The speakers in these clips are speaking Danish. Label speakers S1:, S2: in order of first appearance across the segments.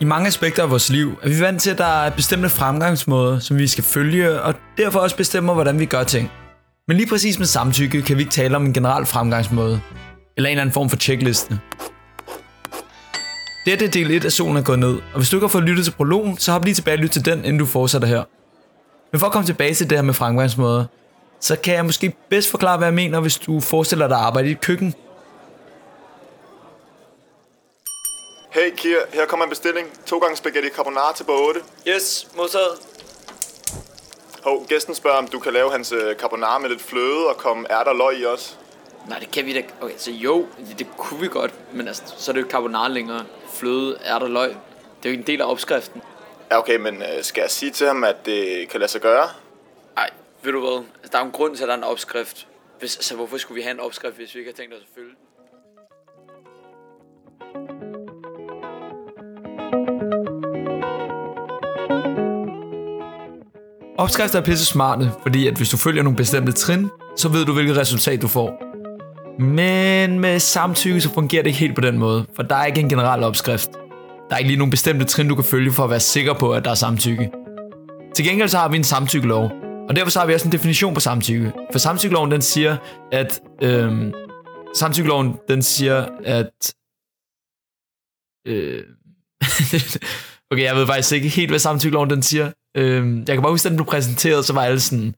S1: I mange aspekter af vores liv er vi vant til, at der er bestemte fremgangsmåder, som vi skal følge, og derfor også bestemmer, hvordan vi gør ting. Men lige præcis med samtykke kan vi ikke tale om en generel fremgangsmåde, eller en eller anden form for checkliste. Dette er del 1 af solen er gået ned, og hvis du ikke har fået lyttet til prologen, så hop lige tilbage og lyt til den, inden du fortsætter her. Men for at komme tilbage til det her med fremgangsmåder, så kan jeg måske bedst forklare, hvad jeg mener, hvis du forestiller dig at arbejde i et køkken.
S2: Hey Kier, her kommer en bestilling. To gange spaghetti carbonara til på 8.
S1: Yes, modtaget.
S2: Hov, gæsten spørger, om du kan lave hans øh, carbonara med lidt fløde og komme ærter og løg i også.
S3: Nej, det kan vi da. Okay, så jo, det, det kunne vi godt, men altså, så er det jo carbonara længere. Fløde, er der løg. Det er jo ikke en del af opskriften.
S2: Ja, okay, men øh, skal jeg sige til ham, at det kan lade sig gøre?
S3: Ved du hvad? Der er en grund til, at der er en opskrift. Hvis, altså, hvorfor skulle vi have en opskrift, hvis vi ikke har tænkt os at følge den?
S1: Opskrifter er pisse smarte, fordi at hvis du følger nogle bestemte trin, så ved du, hvilket resultat du får. Men med samtykke, så fungerer det ikke helt på den måde, for der er ikke en generel opskrift. Der er ikke lige nogle bestemte trin, du kan følge for at være sikker på, at der er samtykke. Til gengæld så har vi en samtykkelov, og derfor så har vi også en definition på samtykke. For samtykkeloven den siger, at øhm, samtykkeloven den siger, at øh, okay, jeg ved faktisk ikke helt, hvad samtykkeloven den siger. Øh, jeg kan bare huske, at den blev præsenteret, så var alle sådan,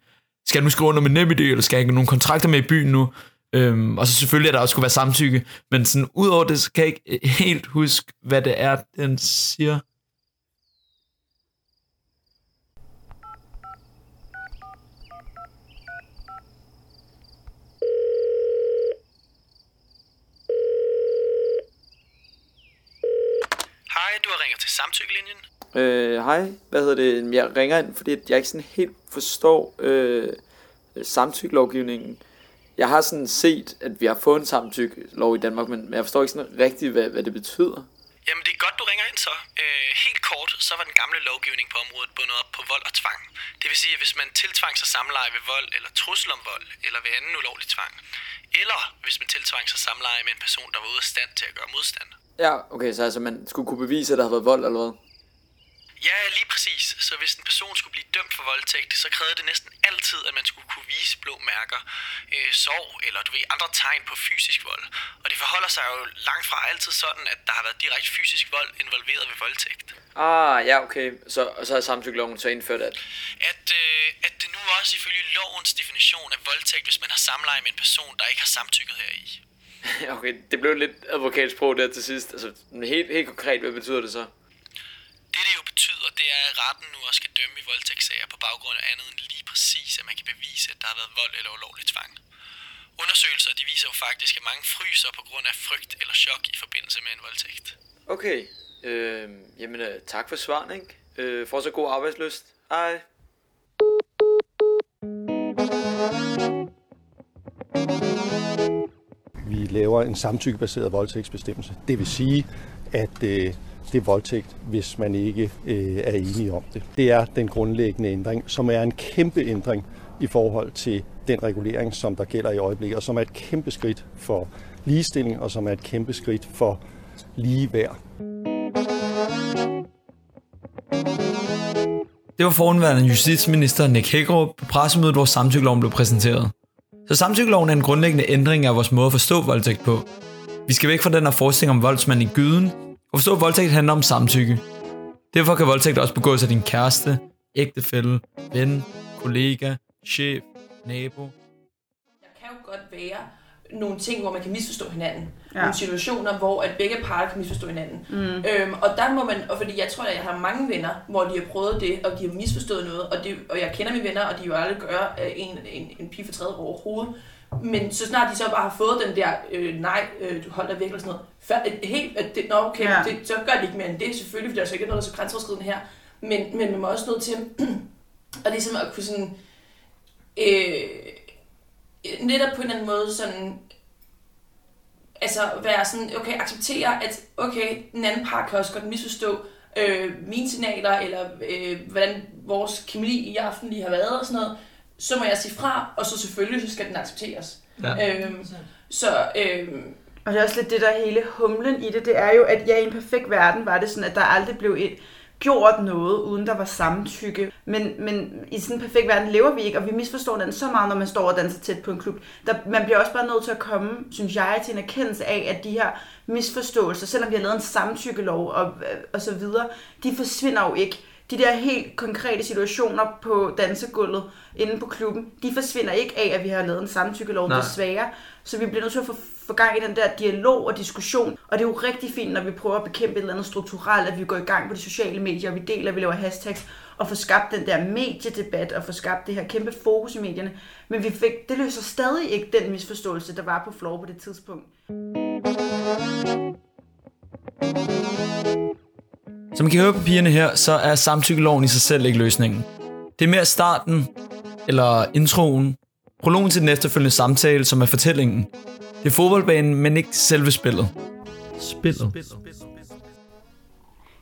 S1: skal jeg nu skrive under med NemID, eller skal jeg have nogle kontrakter med i byen nu? Øhm, og så selvfølgelig, at der også skulle være samtykke. Men sådan, udover det, så kan jeg ikke helt huske, hvad det er, den siger.
S4: Hej, du har ringet til samtykkelinjen.
S3: Øh, hej, hvad hedder det? Jeg ringer ind, fordi jeg ikke sådan helt forstår øh, samtykkelovgivningen. Jeg har sådan set, at vi har fået en samtykkelov i Danmark, men jeg forstår ikke sådan rigtigt, hvad, hvad det betyder.
S4: Jamen, det er godt, du ringer ind så. Øh, helt kort, så var den gamle lovgivning på området bundet op på vold og tvang. Det vil sige, at hvis man tiltvang sig samleje ved vold, eller trussel om vold, eller ved anden ulovlig tvang, eller hvis man tiltvang sig samleje med en person, der var ude af stand til at gøre modstand.
S3: Ja, okay, så altså man skulle kunne bevise, at der har været vold eller hvad?
S4: Ja, lige præcis. Så hvis en person skulle blive dømt for voldtægt, så krævede det næsten altid, at man skulle kunne vise blå mærker, øh, sorg eller du ved, andre tegn på fysisk vold. Og det forholder sig jo langt fra altid sådan, at der har været direkte fysisk vold involveret ved voldtægt.
S3: Ah, ja, okay. Så, og så har samtykkeloven så indført, at...
S4: At, øh, at det nu også ifølge lovens definition af voldtægt, hvis man har samleje med en person, der ikke har samtykket heri.
S3: Okay, det blev lidt advokatsprog der til sidst. Altså, helt, helt konkret, hvad betyder det så?
S4: Det det jo betyder, det er, at retten nu også skal dømme i voldtægtssager på baggrund af andet end lige præcis, at man kan bevise, at der har været vold eller ulovlig tvang. Undersøgelser de viser jo faktisk, at mange fryser på grund af frygt eller chok i forbindelse med en voldtægt.
S3: Okay, øh, jamen tak for svaren, ikke? Øh, for så god arbejdsløst. Hej.
S5: Vi laver en samtykkebaseret voldtægtsbestemmelse. Det vil sige, at øh, det er voldtægt, hvis man ikke øh, er enige om det. Det er den grundlæggende ændring, som er en kæmpe ændring i forhold til den regulering, som der gælder i øjeblikket, og som er et kæmpe skridt for ligestilling, og som er et kæmpe skridt for ligeværd.
S1: Det var forundværende justitsminister Nick Hækkerup på pressemødet, hvor samtykkeloven blev præsenteret. Så samtykkeloven er en grundlæggende ændring af vores måde at forstå voldtægt på. Vi skal væk fra den her forestilling om voldsmand i gyden, og forstå, at voldtægt handler om samtykke. Derfor kan voldtægt også begås af din kæreste, ægtefælle, ven, kollega, chef, nabo.
S6: Jeg kan jo godt være nogle ting, hvor man kan misforstå hinanden. Ja. Nogle situationer, hvor at begge parter kan misforstå hinanden. Mm. Øhm, og der må man, og fordi jeg tror, at jeg har mange venner, hvor de har prøvet det, og de har misforstået noget, og, det, og jeg kender mine venner, og de jo aldrig gør øh, en, en, en pige for tredje overhovedet. Men så snart de så bare har fået den der, øh, nej, øh, du holder virkelig sådan noget, før, øh, helt, at det, nå okay, ja. det, så gør det ikke mere end det, selvfølgelig, for der er så ikke noget, der er så grænseoverskridende her. Men, men man må også nødt til, og ligesom at kunne sådan, øh, netop på en eller anden måde sådan, altså være sådan, okay, acceptere, at okay, den anden part kan også godt misforstå øh, mine signaler, eller øh, hvordan vores kemi i aften lige har været og sådan noget, så må jeg sige fra, og så selvfølgelig så skal den accepteres. Ja. Øhm,
S7: Så øhm,
S8: Og det er også lidt det, der er hele humlen i det. Det er jo, at ja, i en perfekt verden var det sådan, at der aldrig blev et, gjort noget, uden der var samtykke. Men, men i sådan en perfekt verden lever vi ikke, og vi misforstår den så meget, når man står og danser tæt på en klub. Der, man bliver også bare nødt til at komme, synes jeg, til en erkendelse af, at de her misforståelser, selvom vi har lavet en samtykkelov og, øh, og så videre, de forsvinder jo ikke. De der helt konkrete situationer på dansegulvet inde på klubben, de forsvinder ikke af, at vi har lavet en samtykkelov,
S1: Nej.
S8: desværre. Så vi bliver nødt til at få, få gang i den der dialog og diskussion. Og det er jo rigtig fint, når vi prøver at bekæmpe et eller andet strukturelt, at vi går i gang på de sociale medier, og vi deler, vi laver hashtags, og får skabt den der mediedebat, og får skabt det her kæmpe fokus i medierne. Men vi fik, det løser stadig ikke den misforståelse, der var på floor på det tidspunkt.
S1: Som I kan høre på pigerne her, så er samtykkeloven i sig selv ikke løsningen. Det er mere starten, eller introen, prologen til den efterfølgende samtale, som er fortællingen. Det er fodboldbanen, men ikke selve spillet. Spillet.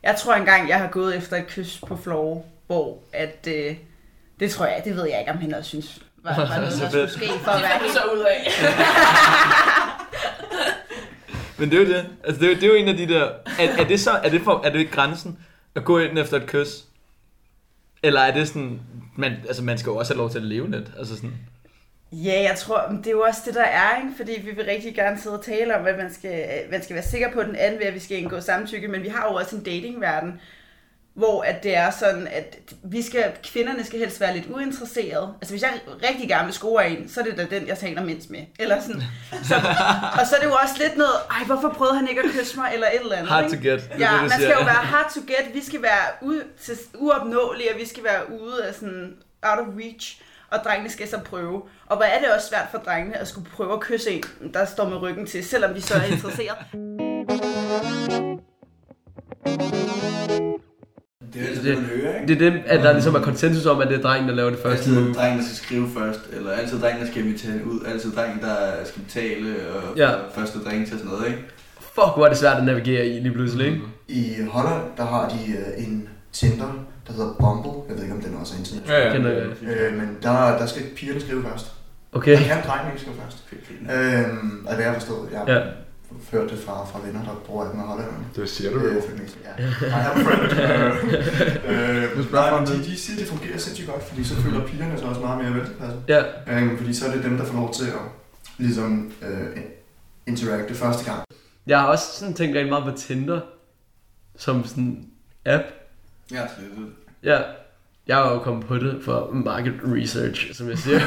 S8: Jeg tror engang, jeg har gået efter et kys på floor, hvor at, øh, det tror jeg, det ved jeg ikke, om han også synes var, var noget, der skulle ske for at være helt
S7: så ud af.
S9: Men det er jo det. Altså, det er jo, det er jo en af de der... Er, er det så... Er det, for, er det grænsen at gå ind efter et kys? Eller er det sådan... Man, altså, man skal jo også have lov til at leve lidt. Altså sådan...
S8: Ja, jeg tror, det er jo også det, der er, ikke? fordi vi vil rigtig gerne sidde og tale om, at man skal, man skal være sikker på den anden ved, at vi skal indgå samtykke, men vi har jo også en datingverden, hvor at det er sådan, at vi skal, kvinderne skal helst være lidt uinteresserede. Altså hvis jeg rigtig gerne vil score en, så er det da den, jeg taler mindst med. Eller sådan. Så, og så er det jo også lidt noget, ej, hvorfor prøvede han ikke at kysse mig, eller et eller andet.
S9: Hard
S8: ikke?
S9: to get.
S8: Ja,
S9: det,
S8: man skal jo være hard to get. Vi skal være ude til, uopnåelige, og vi skal være ude af sådan out of reach. Og drengene skal så prøve. Og hvor er det også svært for drengene at skulle prøve at kysse en, der står med ryggen til, selvom de så er interesseret.
S10: Det er
S9: Det-
S10: det, man hører, ikke?
S9: Det er det, at der ligesom er konsensus om, at det er drengen, der laver det første
S10: Altid
S9: move.
S10: drengen, der skal skrive først, eller altid drengen, der skal invitere ud, altid drengen, der skal betale og
S9: Ja.
S10: ja. første drink til sådan noget, ikke?
S9: Fuck, hvor er det svært at navigere i lige pludselig, ikke?
S11: I Holland, der har de øh, en Tinder, der hedder Bumble. Jeg ved ikke, om den også er internet.
S9: Ja, ja. Kender jeg.
S11: Øh, men der, der skal pigerne skrive først.
S9: Okay.
S11: Der kan drengene ikke skrive først. Øhm, er det, jeg har forstået. Jeg
S9: Ja.
S11: Hørt det fra, fra venner, der bor af med hollænderne.
S5: Det siger du jo.
S11: Øh, ja. I have a friend. øh, øh, nej, de, de siger, det fungerer sindssygt godt, fordi så føler pigerne sig også meget mere veltilpasset.
S9: Ja.
S11: Øhm, fordi så er det dem, der får lov til at ligesom, øh, interacte første gang.
S9: Jeg har også sådan tænkt rigtig meget på Tinder, som sådan app.
S10: Ja, det er det.
S9: Ja, jeg er jo kommet på det for market research, som jeg siger.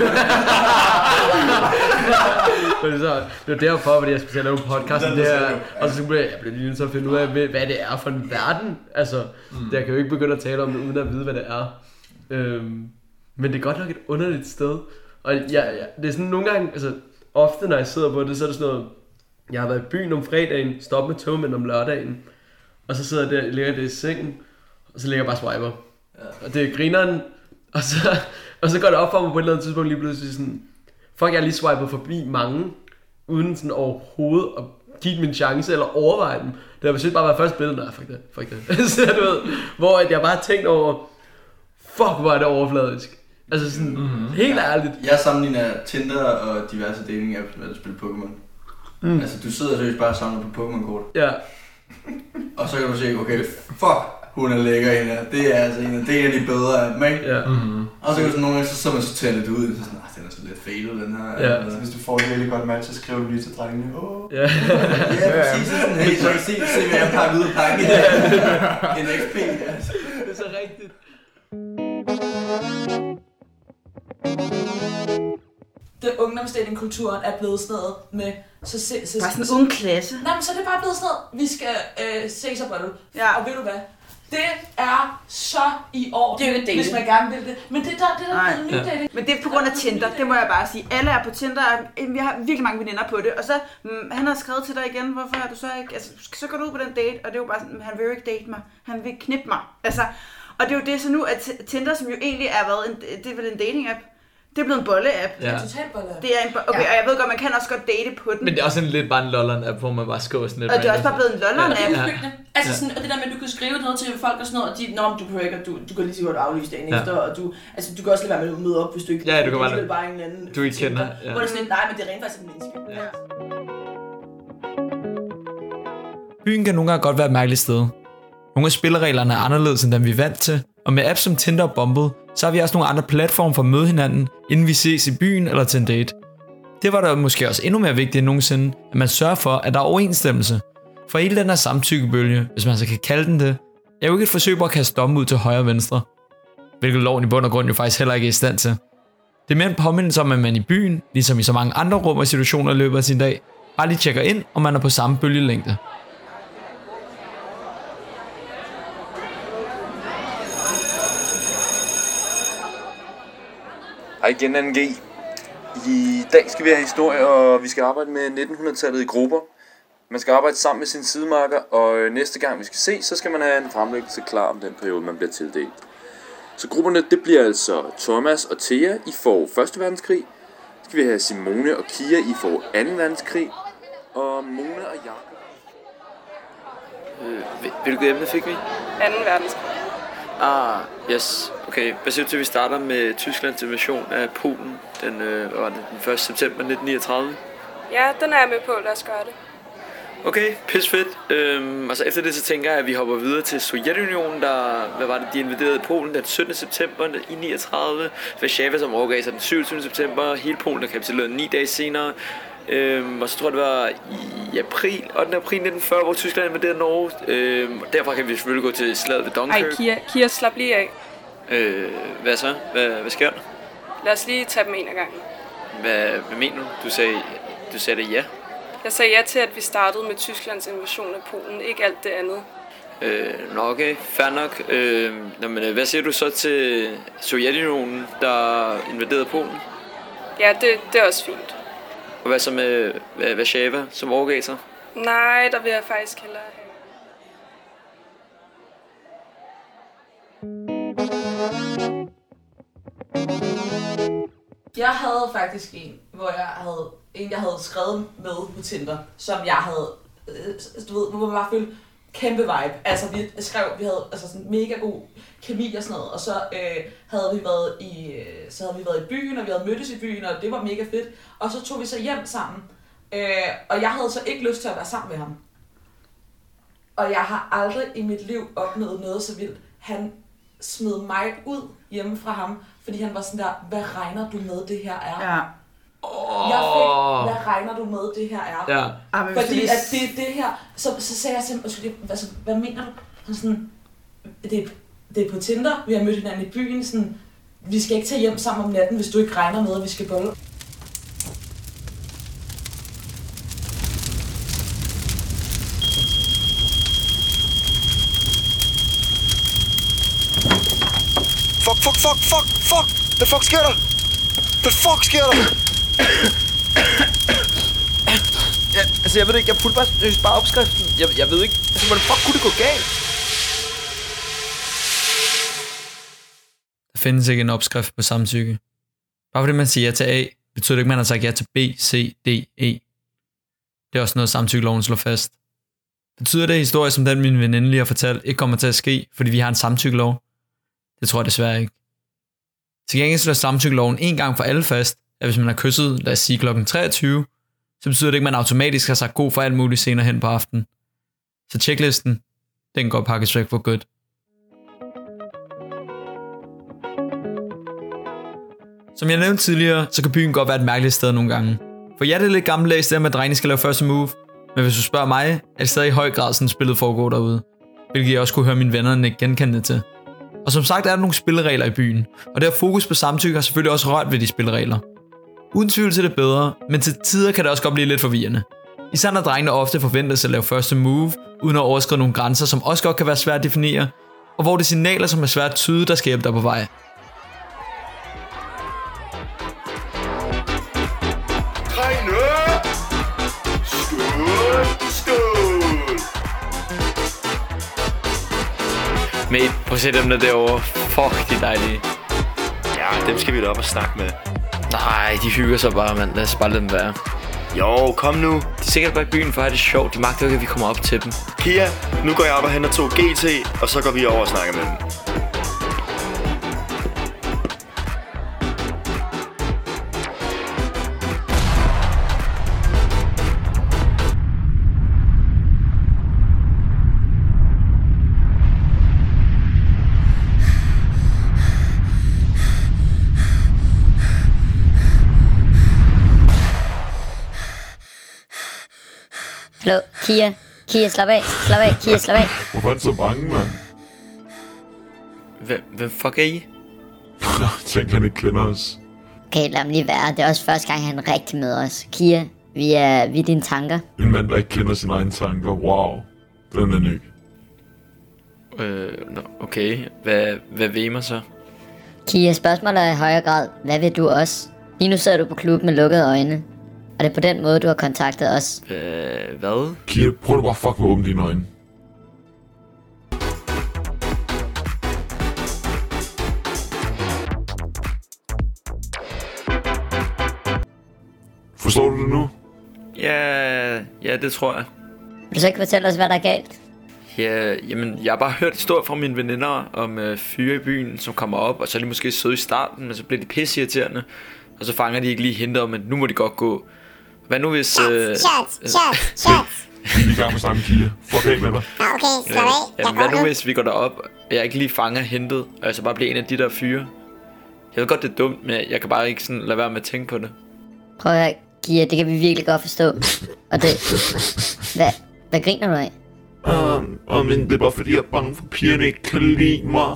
S9: Men så, det var derfor, fordi jeg skulle til at lave en podcast om det her, og så blev jeg, jeg blev lige nødt til at finde ud af, hvad hvad det er for en verden. Altså, mm. jeg kan jo ikke begynde at tale om det, uden at vide, hvad det er. Øhm, men det er godt nok et underligt sted. Og jeg, jeg, det er sådan nogle gange, altså ofte når jeg sidder på det, så er det sådan noget, jeg har været i byen om fredagen, stop med togmænd om lørdagen, og så sidder jeg der, ligger det i sengen, og så ligger jeg bare swiper. Og det er grineren, og så, og så går det op for mig på et eller andet tidspunkt lige pludselig sådan, fuck, jeg har lige swipet forbi mange, uden sådan overhovedet at give dem en chance eller overveje dem. Det har besøgt bare været første billede, nej, fuck det, fuck det. så du ved, hvor at jeg bare har tænkt over, fuck, hvor er det overfladisk. Altså sådan, mm-hmm. helt ærligt.
S10: Jeg sammenligner Tinder og diverse dating apps med at spille Pokémon. Mm. Altså, du sidder seriøst bare og samler på Pokémon-kort.
S9: Ja.
S10: Og så kan du se, okay, fuck, hun er lækker hende her. Det er altså en af, det er en af de bedre af dem, ikke?
S9: Ja.
S5: Mm-hmm.
S10: Og så kan du sådan nogle gange, så, så man så tager lidt ud, og så sådan, ah, den er så lidt faded, den her.
S9: Ja.
S10: Altså,
S11: Hvis du får et virkelig godt match, så skriver du lige til drengene, åh,
S9: Ja.
S10: Ja, præcis. Sådan, hey, så kan se, se, hvad jeg har pakket ud af pakken. en XP, altså.
S9: Det er så rigtigt.
S7: Det ungdomsdatingkulturen er blevet sådan noget med... Så, se, så,
S8: Bare sådan en ung klasse.
S7: Nej, men så er det bare blevet sådan noget, vi skal øh, ses og bolle.
S8: Ja.
S7: Og ved du hvad? Det er så i år,
S8: Det er jo ikke
S7: hvis man gerne vil det. Men det er der, det er der blevet ny dating.
S8: Men det er på grund af Tinder, det må jeg bare sige. Alle er på Tinder, vi har virkelig mange veninder på det. Og så, mm, han har skrevet til dig igen, hvorfor er du så ikke... Altså, så går du ud på den date, og det er jo bare sådan, han vil jo ikke date mig. Han vil knippe mig. Altså, og det er jo det, så nu at Tinder, som jo egentlig er været en, det er vel en dating app, Det er blevet en bolle-app.
S9: Ja.
S7: Totalt bolle.
S8: Det er en bo- okay,
S7: Ja.
S8: og jeg ved godt, man kan også godt date på den.
S9: Men det er også en lidt bare en lolleren app, hvor man bare skriver sådan lidt.
S8: Og det er også bare blevet en lolleren-app.
S9: Ja.
S7: Hyggende. Altså
S9: Ja.
S7: sådan, og det der med, at du kan skrive noget til folk og sådan noget, og de, Nå, men du behøver ikke, du, du kan lige så godt aflyse dagen
S9: Ja.
S7: efter, og du, altså, du kan også lade være med at møde op, hvis du ikke
S9: Ja, du kan
S7: det er
S9: bare-
S7: bare en eller anden
S9: du ikke kender, ja.
S7: Hvor det er sådan lidt, nej, men det er rent faktisk et menneske.
S9: Ja.
S1: Byen kan nogle gange godt være et mærkeligt sted. Nogle af spillereglerne er anderledes end dem vi er vant til, og med apps som Tinder og Bumble, så har vi også nogle andre platforme for at møde hinanden, inden vi ses i byen eller til en date. Det var da måske også endnu mere vigtigt end nogensinde, at man sørger for, at der er overensstemmelse. For hele den her samtykkebølge, hvis man så kan kalde den det, er jo ikke et forsøg på at kaste domme ud til højre og venstre. Hvilket loven i bund og grund jo faktisk heller ikke er i stand til. Det er mere en påmindelse om, at man i byen, ligesom i så mange andre rum og situationer i løbet af sin dag, bare lige tjekker ind, om man er på samme bølgelængde.
S12: Hej igen, NG. I dag skal vi have historie, og vi skal arbejde med 1900-tallet i grupper. Man skal arbejde sammen med sine sidemarker, og øh, næste gang vi skal se, så skal man have en fremlæggelse klar om den periode, man bliver tildelt. Så grupperne, det bliver altså Thomas og Thea, I får 1. verdenskrig. Så skal vi have Simone og Kia, I får 2. verdenskrig. Og Mona og Jakob.
S13: Øh, hvil- hvilket emne fik vi?
S14: 2. verdenskrig.
S13: Ah, yes. Okay, hvad siger du til, at vi starter med Tysklands invasion af Polen den, øh, var det, den 1. september 1939?
S14: Ja, den er jeg med på. Lad os gøre det.
S13: Okay, pis fedt. Øhm, og så efter det, så tænker jeg, at vi hopper videre til Sovjetunionen, der, hvad var det, de invaderede Polen den 17. september i 39. Warszawa, som overgav sig den 27. september. Hele Polen er kapituleret ni dage senere. Øhm, og så tror jeg, det var i april, 8. april 1940, hvor Tyskland invaderede Norge. Øhm, og derfra kan vi selvfølgelig gå til slaget ved
S14: Ej,
S13: Dunkirk.
S14: Kia, Kia, slap lige af.
S13: Øh, hvad så? Hvad, hvad sker der?
S14: Lad os lige tage dem en af gangen.
S13: Hvad, hvad mener du? Du sagde, du sagde det ja.
S14: Jeg sagde ja til, at vi startede med Tysklands invasion af Polen. Ikke alt det andet.
S13: Øh, nå okay, fair nok. Øh, nå, men, øh, hvad siger du så til Sovjetunionen, der invaderede Polen?
S14: Ja, det, det er også fint.
S13: Og hvad så med Warszawa, som overgav sig?
S14: Nej, der vil jeg faktisk hellere have.
S7: Jeg havde faktisk en, hvor jeg havde en, jeg havde skrevet med på Tinder, som jeg havde, øh, du ved, hvor man bare følte kæmpe vibe. Altså, vi skrev, vi havde altså sådan mega god kemi og sådan noget, og så øh, havde vi været i, øh, så havde vi været i byen, og vi havde mødtes i byen, og det var mega fedt. Og så tog vi så hjem sammen, øh, og jeg havde så ikke lyst til at være sammen med ham. Og jeg har aldrig i mit liv opnået noget så vildt. Han smed mig ud hjemme fra ham, fordi han var sådan der, hvad regner du med, det her er?
S8: Ja.
S7: Jeg fik, hvad regner du med, det her er?
S9: Ja.
S8: Ah, men
S7: Fordi
S8: det
S7: at det, det her, så, så sagde jeg simpelthen, altså, hvad mener du? Så sådan, det, er- det er på Tinder, vi har mødt hinanden i byen, sådan, vi skal ikke tage hjem sammen om natten, hvis du ikke regner med, at vi skal bolle.
S15: Fuck, fuck, fuck! Hvad fuck sker der? Hvad fuck sker der?
S13: Ja, altså jeg ved ikke, jeg putter bare, seriøst bare opskriften. Jeg, jeg ved ikke, altså hvordan fuck kunne det gå galt?
S1: Der findes ikke en opskrift på samtykke. Bare fordi man siger ja til A, betyder det ikke, at man har sagt ja til B, C, D, E. Det er også noget, samtykkeloven slår fast. Betyder det, at historie som den, min veninde lige har fortalt, ikke kommer til at ske, fordi vi har en samtykkelov? Det tror jeg desværre ikke. Til gengæld slår samtykkeloven en gang for alle fast, at hvis man har kysset, lad os sige kl. 23, så betyder det ikke, at man automatisk har sagt god for alt muligt senere hen på aftenen. Så checklisten, den går pakket væk for godt. Som jeg nævnte tidligere, så kan byen godt være et mærkeligt sted nogle gange. For ja, det er lidt gammeldags det med, at drengene skal lave første move. Men hvis du spørger mig, er det stadig i høj grad sådan spillet foregår derude. Hvilket jeg også kunne høre mine venner ikke genkende til. Og som sagt er der nogle spilleregler i byen. Og det her fokus på samtykke har selvfølgelig også rørt ved de spilleregler. Uden tvivl til det bedre, men til tider kan det også godt blive lidt forvirrende. Især når drengene ofte forventes at lave første move, uden at overskride nogle grænser, som også godt kan være svært at definere, og hvor det er signaler, som er svært at tyde, der skal hjælpe dig på vej.
S13: Mate, prøv at se dem der derovre. Fuck, de er dejlige.
S16: Ja, dem skal vi da op og snakke med.
S13: Nej, de hygger sig bare, mand. Lad os bare lade dem være.
S2: Jo, kom nu.
S13: De er sikkert bare i byen for at have det sjovt. De magter jo ikke, at vi kommer op til dem.
S2: Kia, nu går jeg op og henter to GT, og så går vi over og snakker med dem.
S16: Kia. Kia, slap af. Slap af. Kia, slap af.
S17: Hvorfor er du så bange, mand?
S13: Hvem, hvem fuck er I?
S17: Tænk, han ikke kender os.
S16: Okay, lad ham lige være. Det er også første gang, han rigtig møder os. Kia, vi er, vi er dine tanker.
S17: En mand, der ikke kender sine egne tanker. Wow. Den er ny.
S13: Øh, nå, okay. Hvad, hvad vil I mig så?
S16: Kia, spørgsmålet er i højere grad, hvad vil du også? Lige nu sidder du på klub med lukkede øjne. Og det er på den måde, du har kontaktet os.
S13: Øh, hvad?
S17: Kia, prøv du bare fuck at åbne dine øjne. Forstår du det nu?
S13: Ja, ja, det tror jeg.
S16: Vil du så ikke fortælle os, hvad der er galt?
S13: Ja, jamen, jeg har bare hørt historier fra mine veninder om øh, fyre i byen, som kommer op, og så er de måske søde i starten, men så bliver de pisseirriterende, og så fanger de ikke lige hintet om, at nu må de godt gå. Hvad nu hvis... Øh,
S16: Shots, shots, shots.
S17: Vi er i gang med samme Kia. Fuck af med.
S16: Ja, okay, slap af.
S13: øh, jamen, hvad nu hvis vi går derop, og jeg ikke lige fanger hentet, og jeg så bare bliver en af de der fyre? Jeg ved godt, det er dumt, men jeg kan bare ikke sådan lade være med at tænke på det.
S16: Prøv at Kia, det kan vi virkelig godt forstå. Og det... Hvad, hvad griner du af?
S17: Um, og men det er bare fordi, jeg er bange for, at pigerne ikke kan lide mig.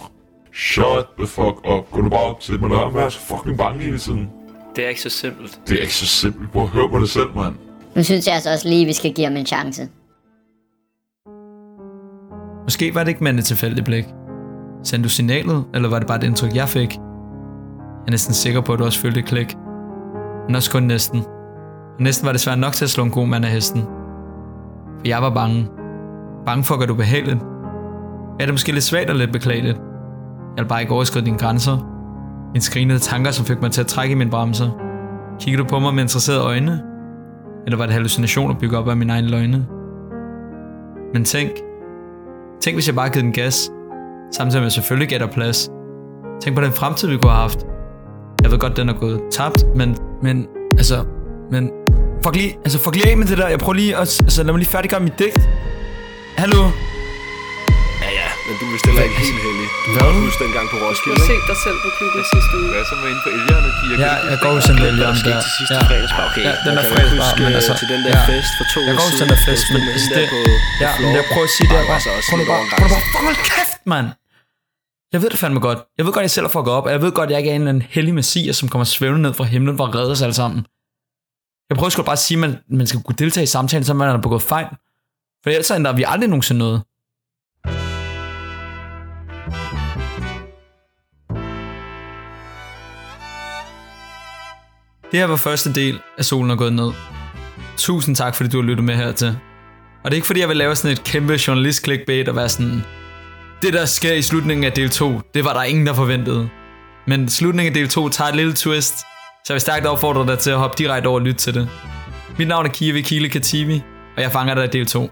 S17: Shut the fuck up. Gå nu bare op til mig. Lad være så fucking bange hele tiden.
S13: Det er ikke så simpelt.
S17: Det er ikke så simpelt. Prøv at høre på det selv, mand.
S16: Nu synes jeg altså også lige, at vi skal give ham en chance.
S1: Måske var det ikke med et tilfældigt blik. Sendte du signalet, eller var det bare det indtryk, jeg fik? Jeg er næsten sikker på, at du også følte et klik. Men også kun næsten. Og næsten var det svært nok til at slå en god mand af hesten. For jeg var bange. Bange for at gøre det ubehageligt. Ja, det er måske lidt svagt og lidt beklageligt. Jeg vil bare ikke overskride dine grænser. Mine skrinede tanker, som fik mig til at trække i mine bremser. Kiggede du på mig med interesserede øjne? Eller var det hallucinationer bygget op af mine egne løgne? Men tænk. Tænk, hvis jeg bare havde givet den gas. Samtidig med at jeg selvfølgelig gætter plads. Tænk på den fremtid, vi kunne have haft. Jeg ved godt, den er gået tabt, men, men altså, men fuck lige, altså fuck lige af med det der. Jeg prøver lige at, altså lad mig lige færdiggøre mit digt. Hallo?
S18: Men du vil stille ikke helt heldig. Du
S1: Hvad?
S18: har huske dengang på
S14: Du
S18: Roskilde,
S14: har
S18: ikke?
S14: set dig selv på klubben sidste uge.
S18: Hvad så med inde på Elgerne, Pia?
S1: Ja, jeg går hos den der Elgerne der.
S18: til sidste
S1: Ja.
S18: fredagsbar. Okay,
S1: Ja, den
S18: jeg
S1: der
S18: kan
S1: fredagsbar, men
S18: øh,
S1: altså,
S18: til den der
S1: ja.
S18: fest for to
S1: Jeg
S18: år
S1: går hos
S18: siden,
S1: den der fest, men
S18: med
S1: altså
S18: hende
S1: det, ja, men jeg prøver at sige det her bare.
S18: også
S1: Prøv nu bare, prøv nu bare, hold kæft, mand! Jeg ved det fandme godt. Jeg ved godt, jeg selv har fucket op, og jeg ved godt, jeg ikke er en eller anden hellig messias, som kommer svævende ned fra himlen for at redde os alle sammen. Jeg prøver sgu bare at sige, at man, man skal kunne deltage i samtalen, så man har begået fejl. For ellers ændrer vi aldrig nogensinde noget. Det her var første del af Solen er gået ned. Tusind tak, fordi du har lyttet med hertil. Og det er ikke fordi, jeg vil lave sådan et kæmpe journalist clickbait og være sådan, det der sker i slutningen af del 2, det var der ingen, der forventede. Men slutningen af del 2 tager et lille twist, så jeg vil stærkt opfordre dig til at hoppe direkte over og lytte til det. Mit navn er Kiwi Kile Kativi, og jeg fanger dig i del 2.